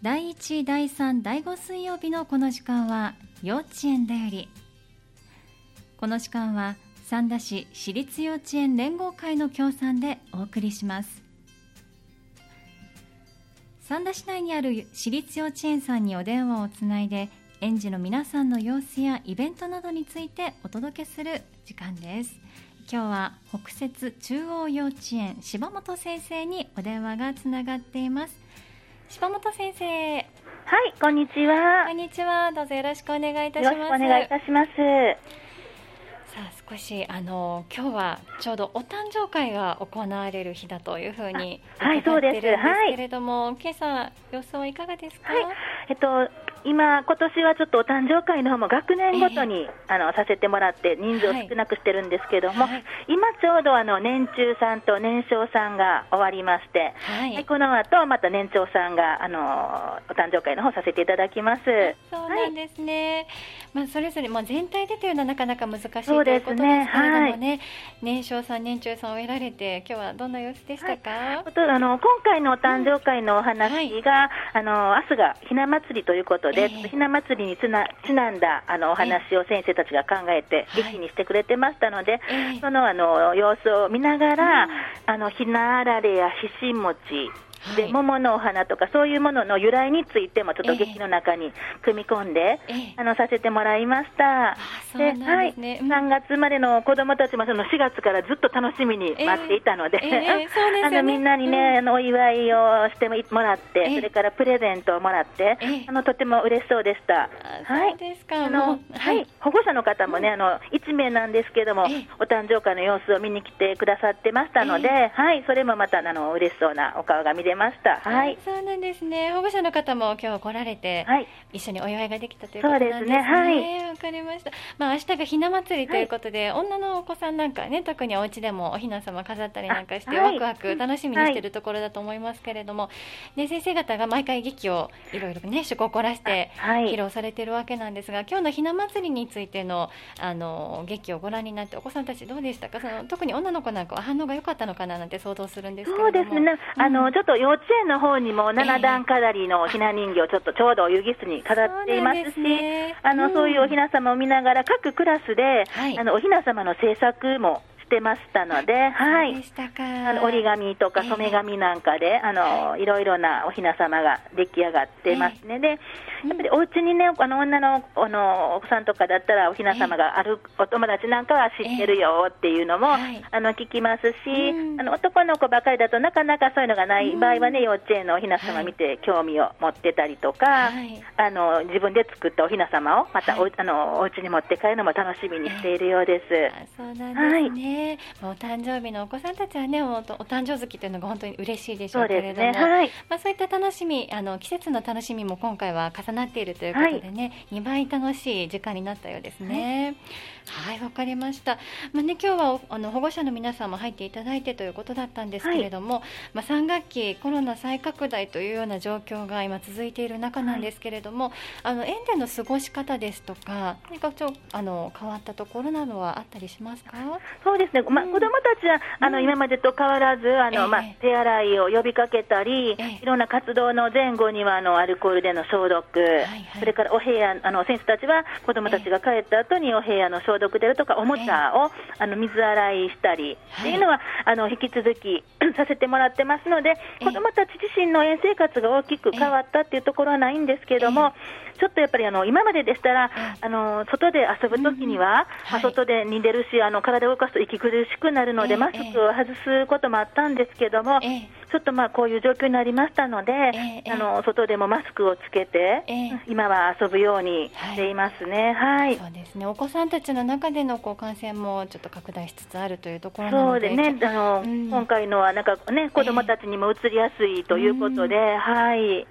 第1第3第5水曜日のこの時間は幼稚園だより。この時間は三田市私立幼稚園連合会の協賛でお送りします。三田市内にある私立幼稚園さんにお電話をつないで園児の皆さんの様子やイベントなどについてお届けする時間です。今日は北摂中央幼稚園柴本先生にお電話がつながっています。柴本先生。はいこんにちは。こんにちは。どうぞよろしくお願いいたします。よろしくお願いいたします。さあ少しあの今日はちょうどお誕生会が行われる日だというふうに伺ってるんですけれども、今朝様子はいかがですか、はい。えっと今今年はちょっとお誕生会の方も学年ごとに、あのさせてもらって人数を少なくしてるんですけども、はい。今ちょうどあの年中さんと年少さんが終わりまして、はい。はいこの後また年長さんがあのお誕生会の方させていただきます。そうなんですね、まあ、それぞれ、まあ、全体でというのはなかなか難しいとそうですね。いうことですけれどもね。年少さん年中さんを得られて今日はどんな様子でしたか、あとあの今回のお誕生会のお話が、あの明日がひな祭りということで、ええ。ひな祭りにつなちなんだあのお話を先生たちが考えてはい劇にしてくれてましたので、ええ。そのあの様子を見ながら、あのひなあられやひし餅で、はい。桃のお花とかそういうものの由来についてもちょっとええ劇の中に組み込んで、ええ。あのさせてもらいました。そうなんですね。うんはい、3月までの子どもたちもその4月からずっと楽しみに待っていたので、あのみんなにね、うん。あのお祝いをしてもらって、ええ。それからプレゼントをもらって、ええ。あのとても嬉しそうでした。あそうですか、あものうはい、保護者の方もね、あの1名なんですけども、ええ。お誕生会の様子を見に来てくださってましたので、え。はい、それもまたあの嬉しそうなお顔が見れました。はい、そうなんですね。保護者の方も今日来られて、はい、一緒にお祝いができたということですね。そうですね。はい。わかりました。まあ明日がひな祭りということで、女のお子さんなんかね、特にお家でもおひな様飾ったりなんかして、あはい。ワクワク楽しみにしているところだと思いますけれども、ね先生方が毎回劇をいろいろね趣向を凝らしてはい。披露されているわけなんですが、今日のひな祭りについてのあの劇をご覧になってお子さんたちどうでしたか？その特に女の子なんかは反応が良かったのかななんて想像するんですけれども。そうですね、あうん。のちょっと幼稚園の方にもええ七段飾りのひな人形をちょっとちょうどお遊戯室に飾っていますし、そうあのうんそういうおひな様を見ながら、各クラスで、はい。あのおひな様の制作もしてましたので、はい。あの折り紙とかええ。染め紙なんかで、あのい。ろいろなおひな様が出来上がってますね、でやっぱりお家にね、あの女のあのお子さんとかだったら、おひな様があるお友達なんかは知ってるよっていうのも、はい。あの聞きますし、うん。あの男の子ばかりだとなかなかそういうのがない場合はね、幼稚園のおひな様見て興味を持ってたりとか、はい。あの自分で作ったおひな様をまたお,、はい。あのお家に持って帰るのも楽しみにしているようです。あそうなんですね、まあお誕生日のお子さんたちはねおお誕生月というのが本当に嬉しいでしょそううけれども。ですね、はい。まあ、そういった楽しみあの季節の楽しみも今回は重なっているということでね、2倍楽しい時間になったようですね。はいわ、かりました、まあね、今日はおあの保護者の皆さんも入っていただいてということだったんですけれども、まあ、3学期コロナ再拡大というような状況が今続いている中なんですけれども、あの園での過ごし方ですとか何かちょあの変わったところなどはあったりしますか？そうですね、まあ、うん。子どもたちはあの、うん今までと変わらずあの、ええ。まあ、手洗いを呼びかけたり、ええ。いろんな活動の前後にはあのアルコールでの消毒、はいそれからお部屋あの先生たちは子どもたちが帰った後にお部屋の消毒であるとかおもちゃを、あの水洗いしたり、はいっていうのはあの引き続きさせてもらってますので、え子どもたち自身の園生活が大きく変わったっていうところはないんですけれども、ちょっとやっぱりあの今まででしたら、ええ。あの外で遊ぶときには、外でに出るし、あの体を動かすと息苦しくなるので、ええ。マスクを外すこともあったんですけども、ええちょっとまあこういう状況になりましたので、ええあの外でもマスクをつけて、ええ。今は遊ぶようにしていますね。はい。そうですね。お子さんたちの中でのこう感染もちょっと拡大しつつあるというところなのでそうでね、あの、うん。今回のはなんかね、子供たちにも移りやすいということで、はい。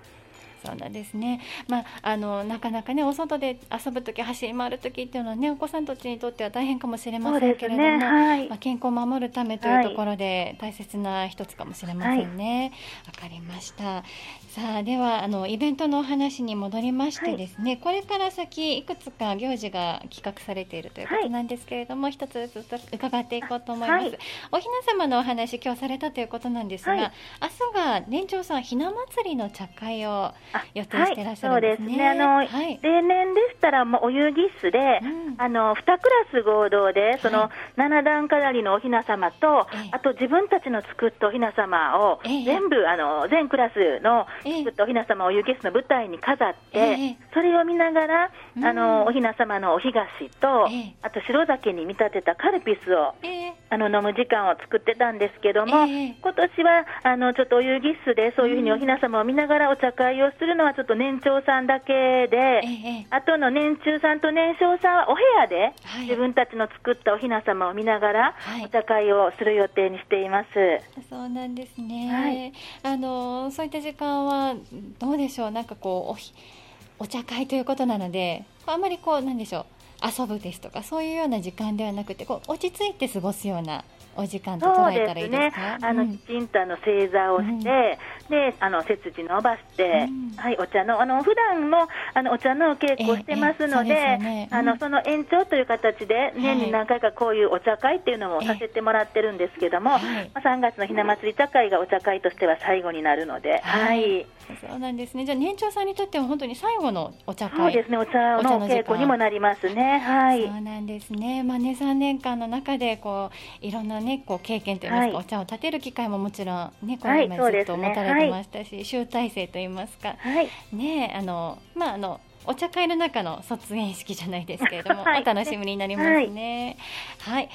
そうなんですね、まあ、あのなかなかねお外で遊ぶとき走り回るときっていうのはねお子さんたちにとっては大変かもしれませんけれども、ねはい。まあ、健康を守るためというところで大切な一つかもしれませんね。わ、かりました。さあではあのイベントのお話に戻りましてですね、これから先いくつか行事が企画されているということなんですけれども、一つずつ伺っていこうと思います、はい。おひな様のお話今日されたということなんですが、はい。明日が年長さんひな祭りの茶会を予定してらっしゃるんですね。はい、そうですね。あの、はい、例年でしたら、もうお遊戯室で、うん、あの、2クラス合同で、その、7段飾りのおひな様と、あと自分たちの作ったおひな様を、全部、あの、全クラスの作ったおひな様をお遊戯室の舞台に飾って、それを見ながら、あの、おひな様のおひがしと、あと白酒に見立てたカルピスを、あの、飲む時間を作ってたんですけども、今年は、あの、ちょっとお遊戯室でそういうふうにおひな様を見ながらお茶会をするのはちょっと年長さんだけで、あとの年中さんと年少さんはお部屋で、自分たちの作ったおひな様を見ながら、お茶会をする予定にしています。そうなんですね。はい、あの、そういった時間は、どうでしょう、なんかこう、おひ、お茶会ということなので、あんまりこう、なんでしょう、遊ぶですとか、そういうような時間ではなくて、こう落ち着いて過ごすようなお時間と捉えたらいいですか。あの、きちんとあの正座をして、うん、で、あの背筋伸ばして、うん、はい、お茶のあの普段もあのお茶の稽古をしてますので、えーねうん、あのその延長という形で年に何回かこういうお茶会っていうのもさせてもらってるんですけども、えー、3月のひな祭り茶会がお茶会としては最後になるので、はい。はいそうなんですね。じゃあ年長さんにとっても本当に最後のお茶会。そうですね。お茶の稽古にもなりますね。はい。そうなんですね。まあね3年間の中でこういろんなねこう経験といいますか、はい、お茶を立てる機会ももちろんねこの前ずっと持たれてましたし、はいねはい、集大成といいますか、ねあのまああのお茶会の中の卒園式じゃないですけれども、お楽しみになりますね。はい。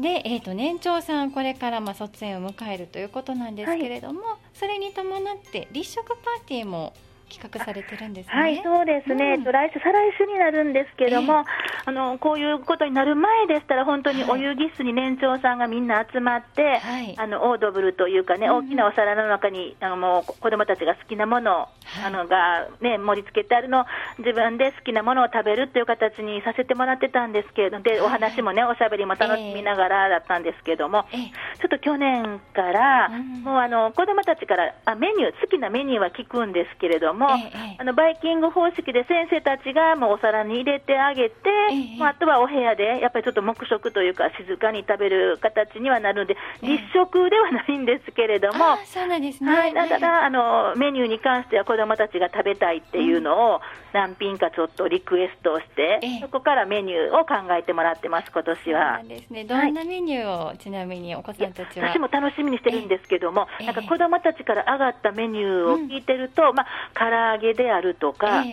で、えーと、年長さんこれからまあ卒園を迎えるということなんですけれども、はい、それに伴って立食パーティーも企画されてるんです、ね、はい、そうですね、うん、来週、再来週になるんですけども、えー、あのこういうことになる前でしたら、本当にお遊戯室に年長さんがみんな集まって、はい、あのオードブルというかね、うん、大きなお皿の中にあのもう子供たちが好きなもの、はい、あのが、ね、盛り付けてあるの自分で好きなものを食べるっていう形にさせてもらってたんですけれども、でお話もね、おしゃべりも楽しみながらだったんですけども、えー、ちょっと去年から、うん、もうあの子供たちからあメニュー、好きなメニューは聞くんですけれども、えー、あのバイキング方式で先生たちがもうお皿に入れてあげて、ええ、あとはお部屋でやっぱりちょっと黙食というか静かに食べる形にはなるので、実食ではないんですけれども、そうなんですね、はい、ただあのメニューに関しては子どもたちが食べたいっていうのを何品かちょっとリクエストをして、え、そこからメニューを考えてもらってます、今年は。そうですね、どんなメニューを、はい、ちなみにお子さんたちは？私も楽しみにしてるんですけども、なんか子どもたちから上がったメニューを聞いてると、うん、まあ唐揚げであるとか、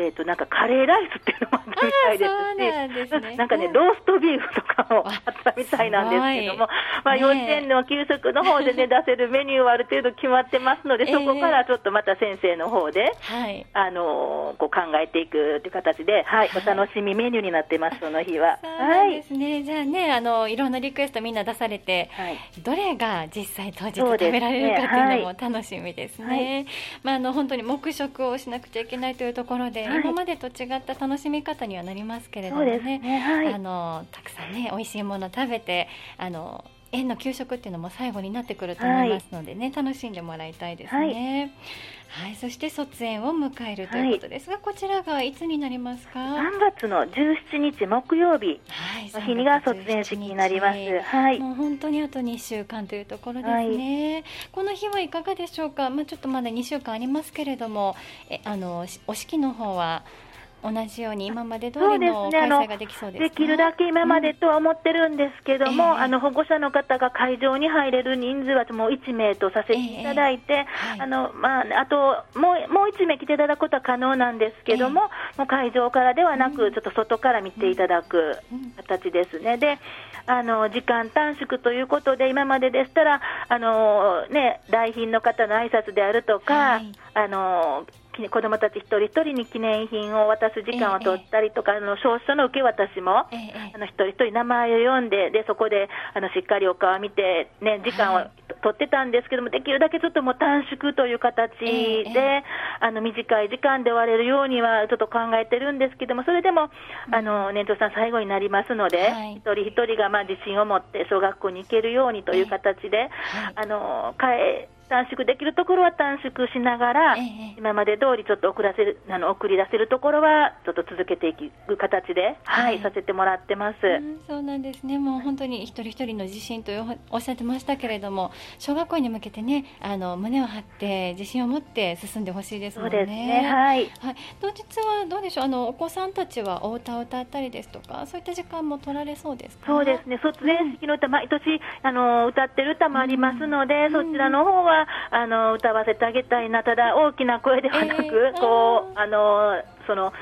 えええーと、なんかカレーライスっていうのもあったみたいですし、なん、ね,、なんかね、ローストビーフとかもあったみたいなんですけども、まあ、幼稚園の給食の方でね、出せるメニューはある程度決まってますので、そこからちょっとまた先生の方で、えー、あのこう考えていくという形で、はい、お楽しみメニューになってます、その日は。はい、ですね。じゃあね、あのいろんなリクエストみんな出されて、はい、どれが実際当日食べられるかっていうのも楽しみですね。はい、まああの本当に黙食をしなくちゃいけないというところで、はい、今までと違った楽しみ方にはなりますけれどもね、ね。はい、あのたくさんね美味しいもの食べてあの園の給食っていうのも最後になってくると思いますのでね、楽しんでもらいたいですね。はい、そして卒園を迎えるということですが、はい、こちらがいつになりますか？3月の17日木曜日。の日にが卒園式になります、はい、もう本当にあと2週間というところですね、はい、この日はいかがでしょうか、まあ、ちょっとまだ2週間ありますけれどもえあのお式の方は同じように今まで通りの開催ができそうです、ね、できるだけ今までとは思ってるんですけども、うん、あの保護者の方が会場に入れる人数はもう1名とさせていただいて、あのまあ、あともうもう1名来ていただくことは可能なんですけども、えー、もう会場からではなく、ちょっと外から見ていただく形ですね。であの時間短縮ということで、今まででしたら、あのね、来賓の方の挨拶であるとか、はい、あの子どもたち一人一人に記念品を渡す時間を取ったりとか、ええ、あの証書の受け渡しも、え、あの一人一人名前を読んで、でそこであのしっかりお顔を見て、ね、時間を取ってたんですけども、できるだけちょっともう短縮という形で、あの短い時間で終われるようにはちょっと考えてるんですけども、それでも、あの年長さん、最後になりますので、はい、一人一人がまあ自信を持って小学校に行けるようにという形で、はい、あの帰短縮できるところは短縮しながら、ええ今まで通りちょっと送らせるあの送り出せるところはちょっと続けていく形で、はいはいさせてもらってます。うんそうなんですね。もう本当に一人一人の自信とおっしゃってましたけれども、小学校に向けてね、あの胸を張って自信を持って進んでほしいですもんね。そうですね、はい。はい、当日はどうでしょう？あのお子さんたちはお歌を歌ったりですとか、そういった時間も取られそうですか？そうですね、卒園式の歌、毎年あの歌ってる歌もありますので、うんそちらの方はあの歌わせてあげたいな、ただ大きな声ではなく、えーこうあのその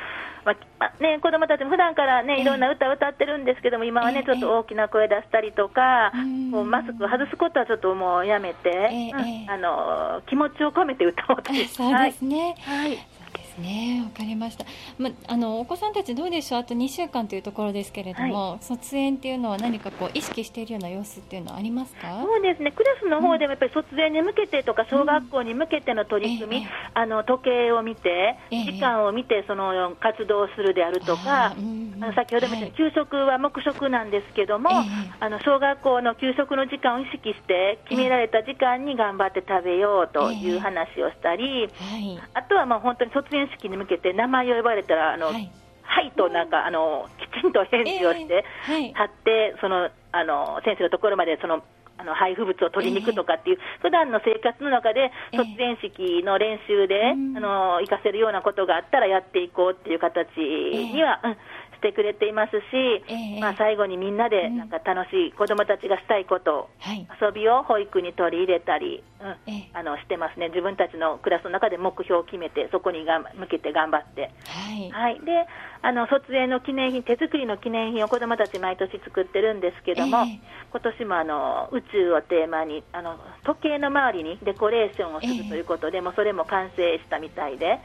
まあね、子供たちも普段からね、ええいろんな歌を歌ってるんですけども、今はね、ええちょっと大きな声出したりとか、うんこうマスク外すことはちょっともうやめて、ええうんええあの気持ちを込めて歌おうとあそうですね。はい、はい。そうですね。わかりました。まあのお子さんたちどうでしょう？あと2週間というところですけれども、卒園っていうのは何かこう意識しているような様子っていうのはありますか？そうですね、クラスの方でもやっぱり卒園に向けてとか、小学校に向けての取り組み、ええあの時計を見て、ええ時間を見て、その活動をするであるとかあー、うんうんあの先ほども言った給食は黙食なんですけども、ええあの小学校の給食の時間を意識して、決められた時間に頑張って食べようという話をしたり、はい。あとはまあ本当に卒園式に向けて、名前を呼ばれたら、あのはい。はいとなんかあのきちんと返事をして、ええはい。貼って、そのあの先生のところまでそのあの配布物を取りに行くとかっていう、普段の生活の中で、ええ。卒園式の練習で、うん。あの活かせるようなことがあったらやっていこうっていう形には、うんしてくれていますし、ええまあ、最後にみんなでうんなんか楽しい、子どもたちがしたいこと、はい。遊びを保育に取り入れたり、うんええあのしてますね、自分たちのクラスの中で目標を決めて、そこにがん向けて頑張って。はい。はい、であの卒園の記念品、手作りの記念品を子どもたち、毎年作ってるんですけども、ええ今年もあの宇宙をテーマにあの時計の周りにデコレーションをするええということで、もうそれも完成したみたいで。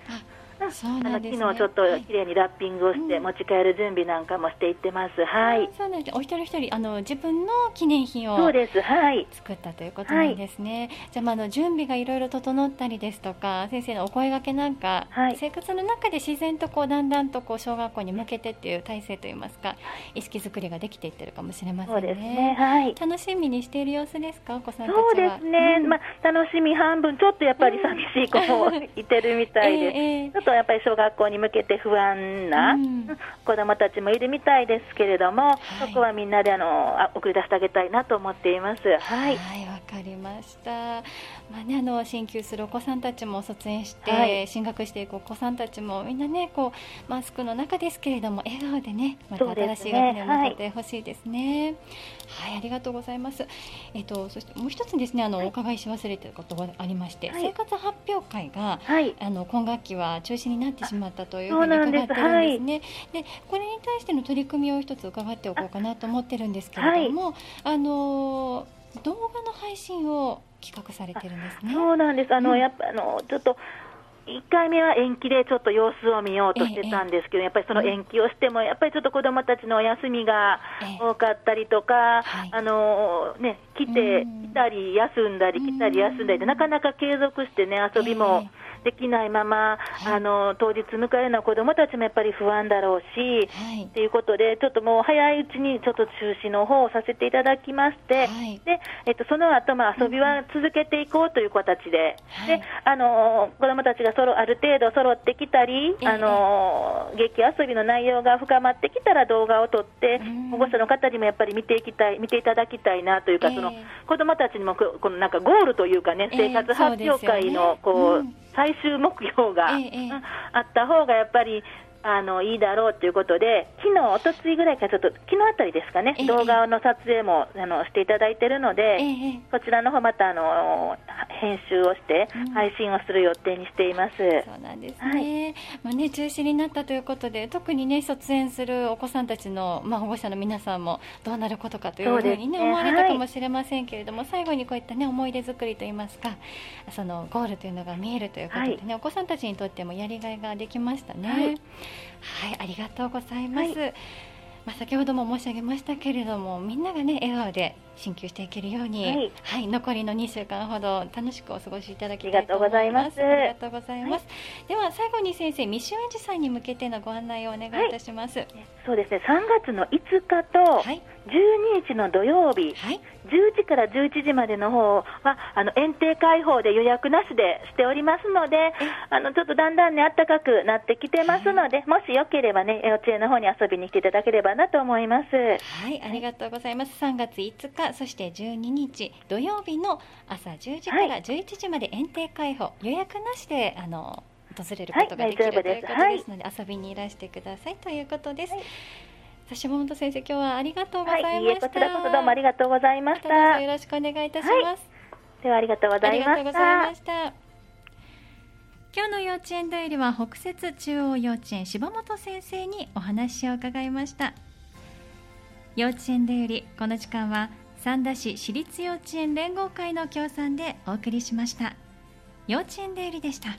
あ、そうあのなんですね。昨日ちょっとはい綺麗にラッピングをしてうん持ち帰る準備なんかもしていってます。はいあ。そうなんです。お一人一人あの自分の記念品をそうです。はい。作ったということなんですね。じゃあまああの準備がいろいろ整ったりですとか、先生のお声掛けなんか、はい生活の中で自然とこうだんだんとこう小学校に向けてっていう体制といいますか、意識作りができていってるかもしれませんね。そうですね。はい。楽しみにしている様子ですか、お子さん。そうですね、うんまあ、楽しみ半分、ちょっとやっぱり寂しい子もいてるみたいです、とやっぱり小学校に向けて不安な、うん子どもたちもいるみたいですけれども、いそこはみんなであのあ送り出してあげたいなと思っています。はい、はい、わかりました。まあね、あの進級するお子さんたちも卒園して、はい。進学していくお子さんたちもみんなね、こうマスクの中ですけれども笑顔でね、また新しい学年を迎えてほしいですね。はい、ありがとうございます。えっとそしてもう一つですね、あの、お伺いし忘れてることがありまして、はい。生活発表会がはい、あの今学期は中止になってしまったというそふうに伺ってるんですね。でこれに対しての取り組みを一つ伺っておこうかなと思ってるんですけれども、あの動画の配信を企画されてるんですね。そうなんです、あの、うん。やっぱあのちょっと1回目は延期でちょっと様子を見ようとしてたんですけど、やっぱりその延期をしても、やっぱりちょっと子どもたちのお休みがええ。多かったりとか、はい。あのね、来て、うん。来たり休んだり、来たり休んだりで、なかなか継続してね、遊びもできないまま、はい。あの当日迎えるのは子どもたちもやっぱり不安だろうし、はい。ということで、ちょっともう早いうちにちょっと中止の方をさせていただきまして、はい。でえっと、その後、まあ遊びは続けていこうという形で、はい。であの子どもたちがそろある程度揃ってきたり、ええ。あの劇遊びの内容が深まってきたら動画を撮ってうん、保護者の方にもやっぱり見ていきたい、見ていただきたいなというか、ええ。その子どもたちにもここのなんかゴールというかね、ええ生活発表会のこう、最終目標が、あった方がやっぱりあのいいだろうということで、昨日おとついぐらいからちょっと、昨日あたりですかね、ええ。動画の撮影もあのしていただいているので、ええこちらの方またあの編集をしてうん。配信をする予定にしています。そうなんですね。まあね中止になったということで、特にね卒園するお子さんたちのまあ保護者の皆さんもどうなることかというふうにねね。思われたかもしれませんけれども、最後にこういったね思い出作りといいますか、そのゴールというのが見えるということでね、お子さんたちにとってもやりがいができましたね。ははいい、ありがとうございます。はまあ先ほども申し上げましたけれども、みんながね笑顔で進級していけるように、はいはい、残りの2週間ほど楽しくお過ごしいただきあたいと思います。りがとうございますありがとうございます。では最後に先生、未就園児さんに向けてのご案内をお願いいたします。はい、そうですね、3月の5日とはい、12日の土曜日、はい、10時から11時までの方は、あの園庭開放で予約なしでしておりますので、あのちょっとだんだんね、暖かくなってきてますので、もしよければね、幼稚園の方に遊びに来ていただければなと思います。はい、ありがとうございます。3月5日、そして12日土曜日の朝10時から11時まで園庭開放、予約なしであの訪れることができる、はいということですので、遊びにいらしてくださいということです。はいさあ下本先生、今日はありがとうござはいました。こちらこそどうもありがとうございましまた。よろしくお願いいたします。ではありがとうごあざいましりがとうございたま。した。今日の幼稚園だよりは北摂中央幼稚園柴本先生にお話を伺いました幼稚園だよりこの時間は三田市私立幼稚園連合会の協賛でお送りしました。幼稚園デイリーでした。